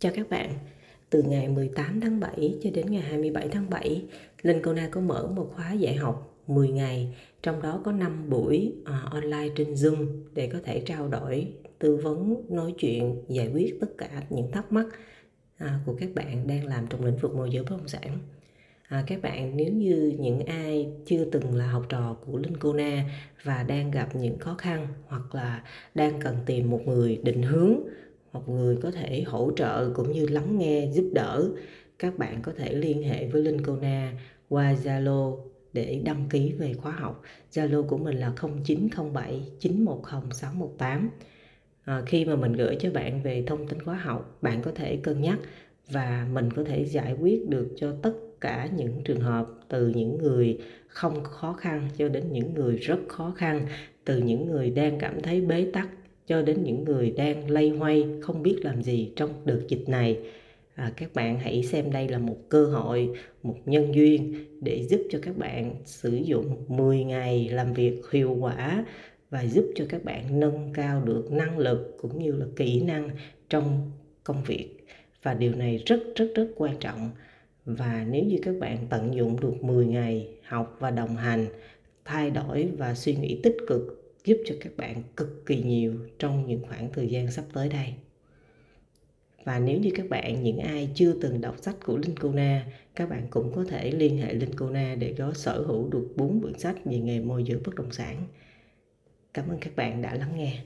cho các bạn, từ ngày 18 tháng 7 cho đến ngày 27 tháng 7, Linh Kona có mở một khóa dạy học 10 ngày, trong đó có 5 buổi uh, online trên Zoom để có thể trao đổi, tư vấn, nói chuyện, giải quyết tất cả những thắc mắc uh, của các bạn đang làm trong lĩnh vực môi giới bất động sản. À, các bạn nếu như những ai chưa từng là học trò của Linh Kona và đang gặp những khó khăn hoặc là đang cần tìm một người định hướng một người có thể hỗ trợ cũng như lắng nghe giúp đỡ. Các bạn có thể liên hệ với Linh Cô Na qua Zalo để đăng ký về khóa học. Zalo của mình là 0907 910 618 à, khi mà mình gửi cho bạn về thông tin khóa học bạn có thể cân nhắc và mình có thể giải quyết được cho tất cả những trường hợp từ những người không khó khăn cho đến những người rất khó khăn từ những người đang cảm thấy bế tắc cho đến những người đang lây hoay không biết làm gì trong đợt dịch này. À, các bạn hãy xem đây là một cơ hội một nhân duyên để giúp cho các bạn sử dụng 10 ngày làm việc hiệu quả và giúp cho các bạn nâng cao được năng lực cũng như là kỹ năng trong công việc. Và điều này rất rất rất quan trọng. Và nếu như các bạn tận dụng được 10 ngày học và đồng hành thay đổi và suy nghĩ tích cực giúp cho các bạn cực kỳ nhiều trong những khoảng thời gian sắp tới đây. Và nếu như các bạn, những ai chưa từng đọc sách của Linh Cô Na, các bạn cũng có thể liên hệ Linh Cô Na để có sở hữu được bốn quyển sách về nghề môi giới bất động sản. Cảm ơn các bạn đã lắng nghe.